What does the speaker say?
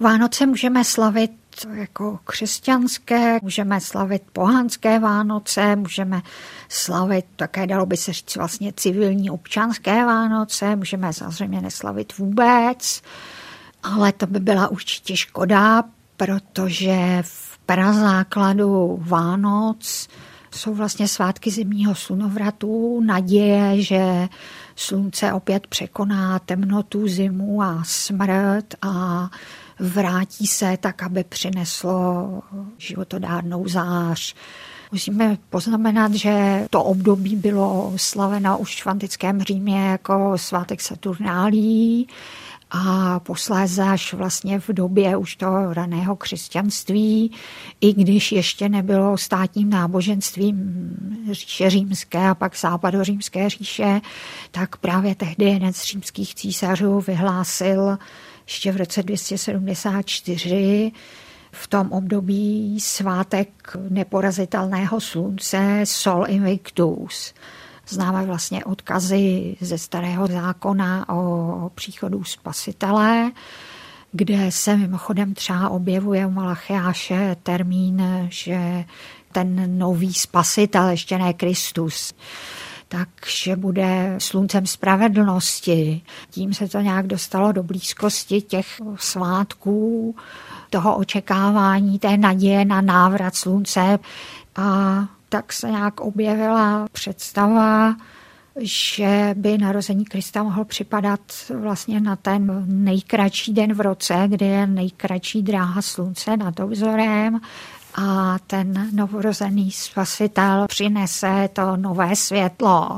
Vánoce můžeme slavit jako křesťanské, můžeme slavit pohanské Vánoce, můžeme slavit také, dalo by se říct, vlastně civilní občanské Vánoce, můžeme samozřejmě neslavit vůbec, ale to by byla určitě škoda, protože v prazákladu Vánoc jsou vlastně svátky zimního slunovratu, naděje, že slunce opět překoná temnotu, zimu a smrt a vrátí se tak, aby přineslo životodárnou zář. Musíme poznamenat, že to období bylo slaveno už v antickém Římě jako svátek Saturnálí a posléze až vlastně v době už toho raného křesťanství, i když ještě nebylo státním náboženstvím říše římské a pak západořímské říše, tak právě tehdy jeden z římských císařů vyhlásil ještě v roce 274 v tom období svátek neporazitelného slunce Sol Invictus. Známe vlastně odkazy ze starého zákona o příchodu spasitele, kde se mimochodem třeba objevuje u Malachiáše termín, že ten nový spasitel, ještě ne Kristus, takže bude sluncem spravedlnosti. Tím se to nějak dostalo do blízkosti těch svátků, toho očekávání, té naděje na návrat slunce. A tak se nějak objevila představa, že by narození Krista mohlo připadat vlastně na ten nejkratší den v roce, kdy je nejkratší dráha slunce nad obzorem a ten novorozený spasitel přinese to nové světlo.